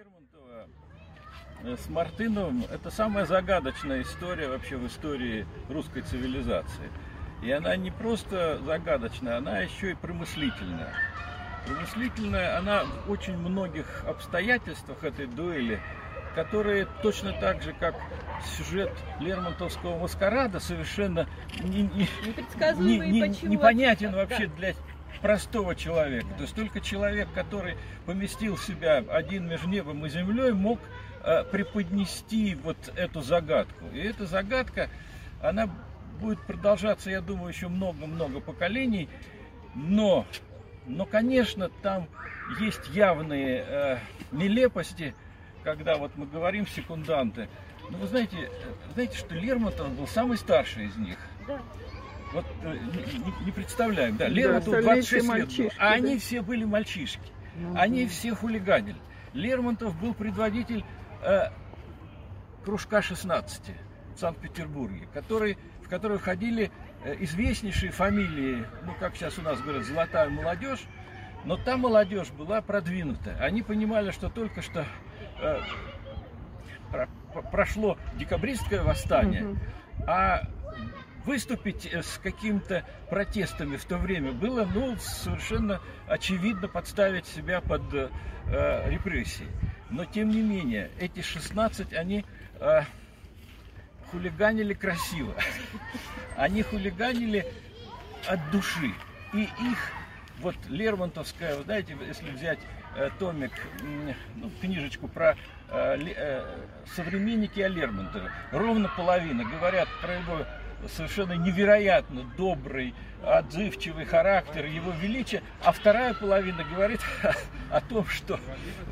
Лермонтова э, с Мартыновым – это самая загадочная история вообще в истории русской цивилизации. И она не просто загадочная, она еще и промыслительная. Промыслительная она в очень многих обстоятельствах этой дуэли, которые точно так же, как сюжет Лермонтовского маскарада, совершенно не, не, не, не, непонятен вообще для простого человека. То есть только человек, который поместил себя один между небом и землей, мог э, преподнести вот эту загадку. И эта загадка, она будет продолжаться, я думаю, еще много-много поколений. Но, но, конечно, там есть явные э, нелепости, когда вот мы говорим секунданты. Но вы знаете, э, знаете, что Лермонтов был самый старший из них. Да. Вот э, не, не представляем, да, Лермонтову да, 26 лет было, а да. они все были мальчишки, ну, они да. все хулиганили. Лермонтов был предводитель э, кружка 16 в Санкт-Петербурге, который, в который входили э, известнейшие фамилии, ну, как сейчас у нас говорят, золотая молодежь, но та молодежь была продвинута. Они понимали, что только что э, про, прошло декабристское восстание, угу. а выступить э, с какими-то протестами в то время было, ну, совершенно очевидно подставить себя под э, репрессии. Но, тем не менее, эти 16, они э, хулиганили красиво. Они хулиганили от души. И их, вот Лермонтовская, вы знаете, если взять э, томик, ну, книжечку про э, э, современники о Лермонтове, ровно половина говорят про его совершенно невероятно добрый, отзывчивый характер его величия, а вторая половина говорит о, том, что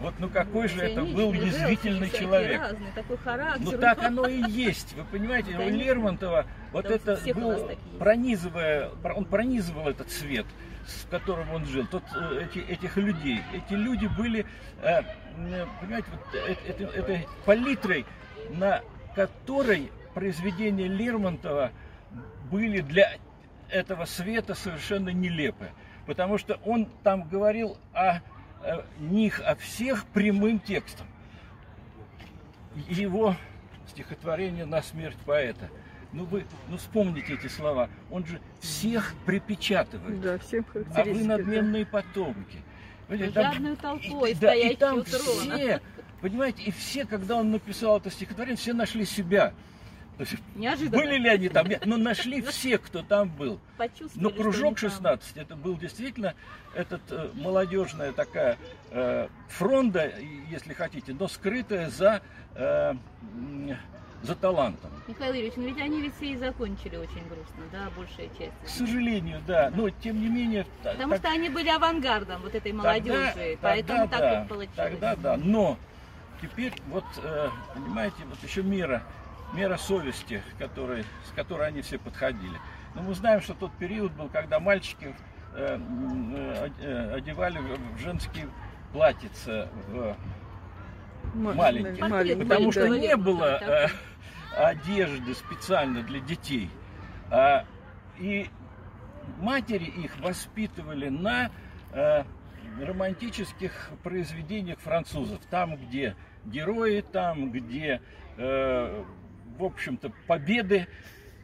вот ну какой же это был язвительный человек. Разный, такой характер. Ну так оно и есть, вы понимаете, у Лермонтова вот это был пронизывая, он пронизывал этот свет с которым он жил, тот, э, эти, этих людей. Эти люди были, э, понимаете, вот этой, этой палитрой, на которой произведения Лермонтова были для этого света совершенно нелепы. Потому что он там говорил о, о них, о всех прямым текстом. Его стихотворение «На смерть поэта». Ну вы, ну вспомните эти слова. Он же всех припечатывает. Да, всем А вы надменные да. потомки. Жадную толпой, и, да, и там все, понимаете, и все, когда он написал это стихотворение, все нашли себя. Неожиданно. Были ли они там? Но нашли все, кто там был. Но кружок 16, это был действительно этот э, молодежная такая э, фронта, если хотите, но скрытая за, э, за талантом. Михаил Юрьевич, но ведь они ведь все и закончили очень грустно, да, большая часть. К сожалению, да, но тем не менее... Потому так, что они были авангардом вот этой молодежи, тогда, поэтому тогда, так да, получилось. Тогда да, но теперь вот, э, понимаете, вот еще мира мера совести, который, с которой они все подходили. Но мы знаем, что тот период был, когда мальчики э, э, э одевали в женские платьица в маленькие, маленькие потому что не было э, одежды специально для детей. А, и матери их воспитывали на э, романтических произведениях французов. Там, где герои, там, где э, в общем-то, победы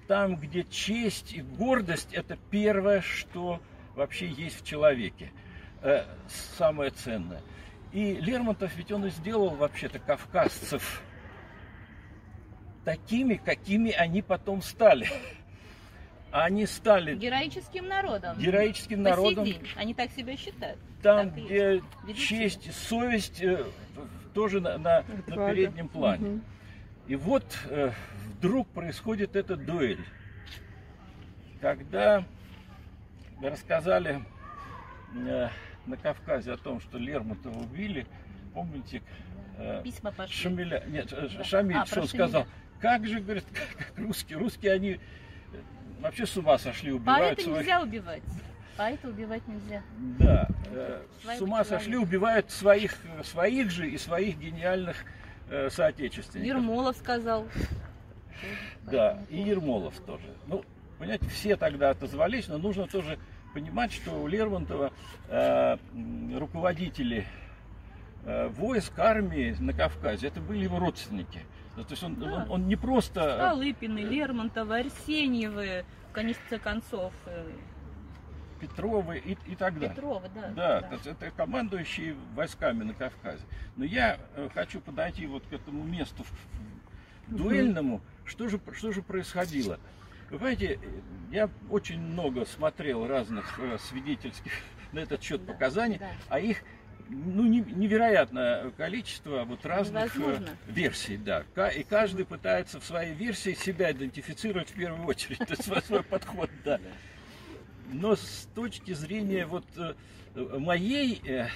там, где честь и гордость – это первое, что вообще есть в человеке, э, самое ценное. И Лермонтов, ведь он и сделал вообще-то кавказцев такими, какими они потом стали. Они стали... Героическим народом. Героическим По народом. День. Они так себя считают. Там, так где честь и совесть э, тоже на, на, на переднем плане. Угу. И вот э, вдруг происходит эта дуэль. Когда рассказали э, на Кавказе о том, что Лермонтова убили, помните, э, Письма пошли. Шамиля, нет, э, да. Шамиль, а, что он сказал? Как же, говорит, как, как русские, русские они э, вообще с ума сошли, убивают Поэта своих... нельзя убивать. Поэта убивать нельзя. Да, э, с ума сошли, убивают своих, своих же и своих гениальных э, соотечественников. Ермолов сказал. Да, и Ермолов тоже. Ну, понимаете, все тогда отозвались, но нужно тоже понимать, что у Лермонтова э, руководители э, войск, армии на Кавказе, это были его родственники. То есть он, Да. он, он не просто... Столыпины, Лермонтовы, Арсеньевы, в конце концов, э, Петровы и, и так далее. Петрова, да. Да, то есть это командующие войсками на Кавказе. Но я э, хочу подойти вот к этому месту дуэльному. Что же, что же происходило? Вы понимаете, я очень много смотрел разных э, свидетельских на этот счет Да, показаний, да. а их ну, не- невероятное количество вот разных э, Невозможно. версий, да. И каждый пытается в своей версии себя идентифицировать в первую очередь, то есть свой, свой подход, да. Но с точки зрения вот э, моей, э,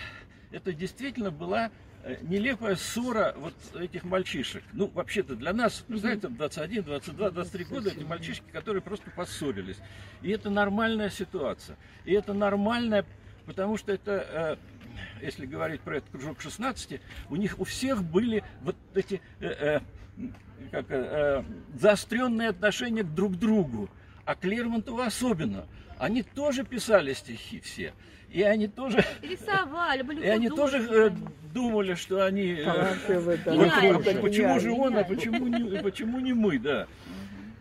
это действительно была э, нелепая ссора вот этих мальчишек. Ну, вообще-то для нас, знаете, 21, 22, 23 года эти мальчишки, которые просто поссорились. И это нормальная ситуация. И это нормальная, потому что это, если говорить про этот кружок 16, у них у всех были вот эти э, э, как, э, заостренные отношения к друг другу. А к Лермонтову особенно. Они тоже писали стихи все. И они тоже, Рисовали, были и они тоже э, думали, что они... э, Талантливый, да. вот, а почему же он, а почему не, почему не мы, да.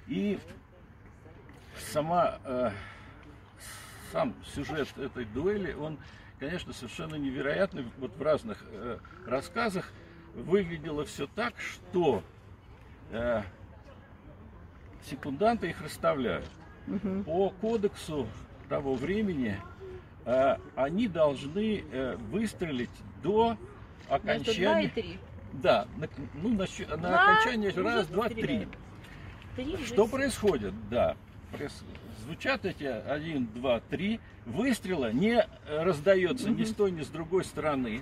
И сама, э, сам сюжет этой дуэли, он, конечно, совершенно невероятный. Вот в разных э, рассказах выглядело все так, что э, секунданты их расставляют. Мгм. По кодексу того времени э, они должны э, выстрелить до Между два и окончания... три. Да, на, ну, на, на Два, окончание раз, два, три. Три Что всё. происходит? Да. Звучат эти один, два, три. Выстрела не э, раздается ни с той, ни с другой стороны.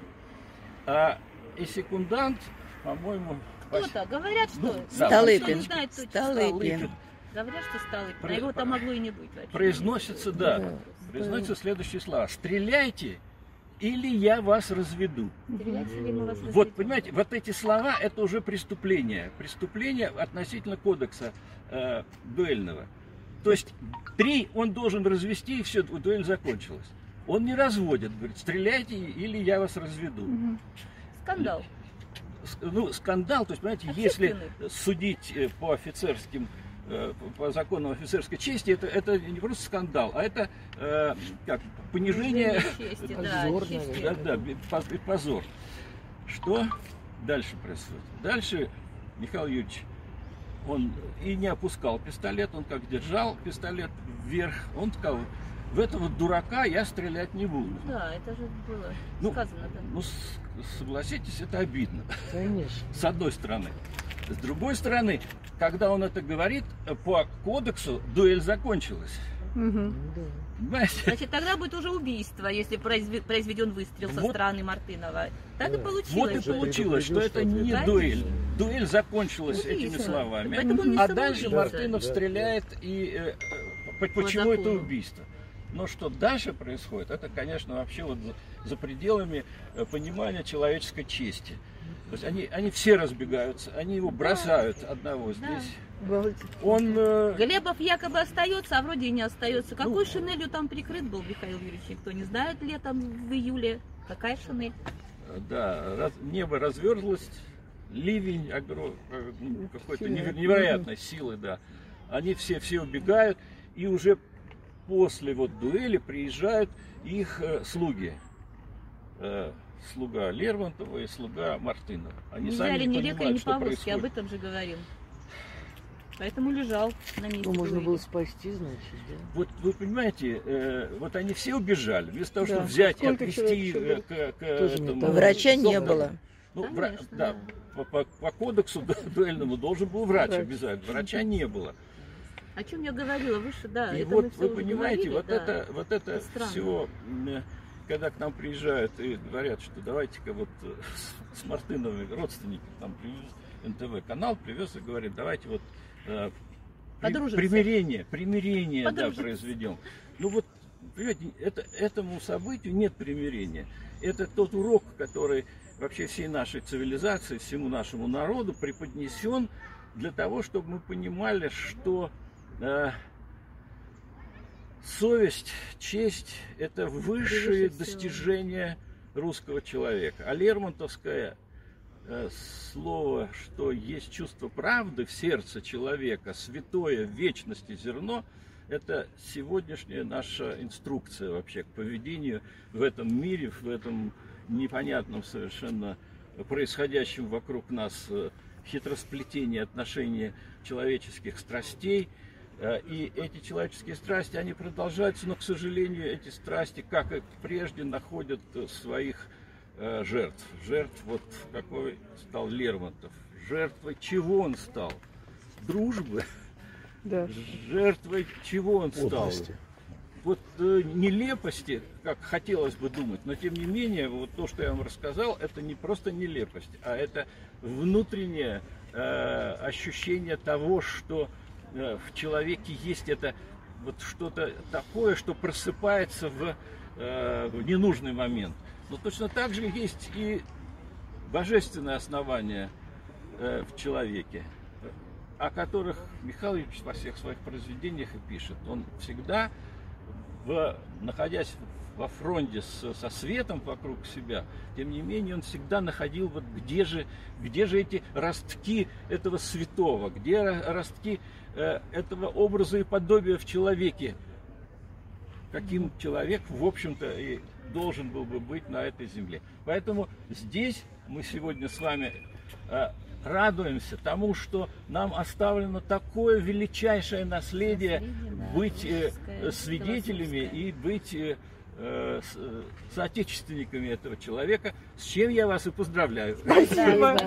А, и секундант, по-моему, Кто-то, говорят, что... Ну, да, Столыпин. знает точно. Столыпин. Говорят, что Столыпин. А Про- его там могло и не быть вообще. произносится, да, Да. произносятся следующие слова. Стреляйте, или я вас разведу. Стреляйте, или мы вас Вот, понимаете, вот эти слова это уже преступление. Преступление относительно кодекса э, дуэльного. То есть три он должен развести, и все, дуэль закончилась. Он не разводит, говорит, стреляйте, или я вас разведу. Скандал. Ну, скандал, то есть, понимаете, если судить э, по офицерским, э, по законам офицерской чести, это, это не просто скандал, а это э, как, понижение чести, да, Позор. Да, да, и позор. Что дальше происходит? Дальше Михаил Юрьевич, он и не опускал пистолет, он как держал пистолет вверх, он сказал, в этого дурака я стрелять не буду. Да, это же было Ну, сказано. Да. Ну, согласитесь, это обидно, Конечно. с одной стороны. С другой стороны, когда он это говорит, э, по кодексу дуэль закончилась. Мгм. Понимаете? Значит, тогда будет уже убийство, если произве- произведен выстрел со Вот. стороны Мартынова. Так и Да. получилось. Вот и получилось, что это не это- дуэль. Дуэль закончилась этими Убийство. словами. Он не А дальше. Мартынов Да, стреляет и э, э, по- По почему это убийство? Но что дальше происходит, это, конечно, вообще вот за, пределами э, понимания человеческой чести. То есть они, они все разбегаются, они его бросают одного здесь. Обалдеть. Он э, Глебов якобы остается, а вроде и не остается. Какой Ну, шинелью там прикрыт был Михаил Юрьевич? Никто не знает летом в июле. Какая шинель? Да, раз- небо разверзлось, ливень огро- э, ну, какой-то невероятной силы, да. Они все, все убегают, и уже после вот дуэли приезжают их э, слуги. Э, слуга Лермонтова и слуга Мартынова. Они не сами взяли не ни лекаря, понимают, ни что повозки, об происходит. этом же говорил. Поэтому лежал на месте. Ну, можно дуэли. было спасти, значит, да. Вот вы понимаете, э, вот они все убежали, вместо того, Да. чтобы взять и Сколько отвезти человек э, к, к Тоже не этому. Врача не было. Ну, вра- Конечно, да, да. По, по- по кодексу ду- дуэльному должен был врач, Врач. обязательно. Врача не было. О чем я говорила выше, да. и вот вы понимаете, говорили, вот да. это, вот это Это все, когда к нам приезжают и говорят, что давайте-ка вот э, с, Мартыновыми родственники там привез НТВ канал привез и говорит, давайте вот э, Подружимся. примирение, примирение да, Подружимся. произведем. Ну вот, понимаете, это, этому событию нет примирения. Это тот урок, который вообще всей нашей цивилизации, всему нашему народу преподнесен для того, чтобы мы понимали, что совесть, честь – это высшие достижения русского человека. А Лермонтовское э, слово, что есть чувство правды в сердце человека, святое в вечности зерно, это сегодняшняя наша инструкция вообще к поведению в этом мире, в этом непонятном совершенно происходящем вокруг нас э, хитросплетении отношений человеческих страстей. Э, и эти человеческие страсти, они продолжаются, но, к сожалению, эти страсти, как и прежде, находят своих э, жертв. Жертв, вот какой стал Лермонтов. Жертвой чего он стал? Дружбы. Да. Жертвой чего он стал? Подлости. Вот э, нелепости, как хотелось бы думать, но тем не менее, вот то, что я вам рассказал, это не просто нелепость, а это внутреннее э, ощущение того, что э, в человеке есть это вот что-то такое, что просыпается в, э, в ненужный момент. Но точно так же есть и божественное основание э, в человеке, о которых Михаил Ильич во всех своих произведениях и пишет. Он всегда, в, находясь во фронте с- со светом вокруг себя, тем не менее он всегда находил вот где же, где же эти ростки этого святого, где ро- ростки э, этого образа и подобия в человеке, каким человек, в общем-то, и должен был бы быть на этой земле. Поэтому здесь мы сегодня с вами э, радуемся тому, что нам оставлено такое величайшее наследие быть э, русское, свидетелями и быть э, э, э, соотечественниками этого человека, с чем я вас и поздравляю. Да, спасибо.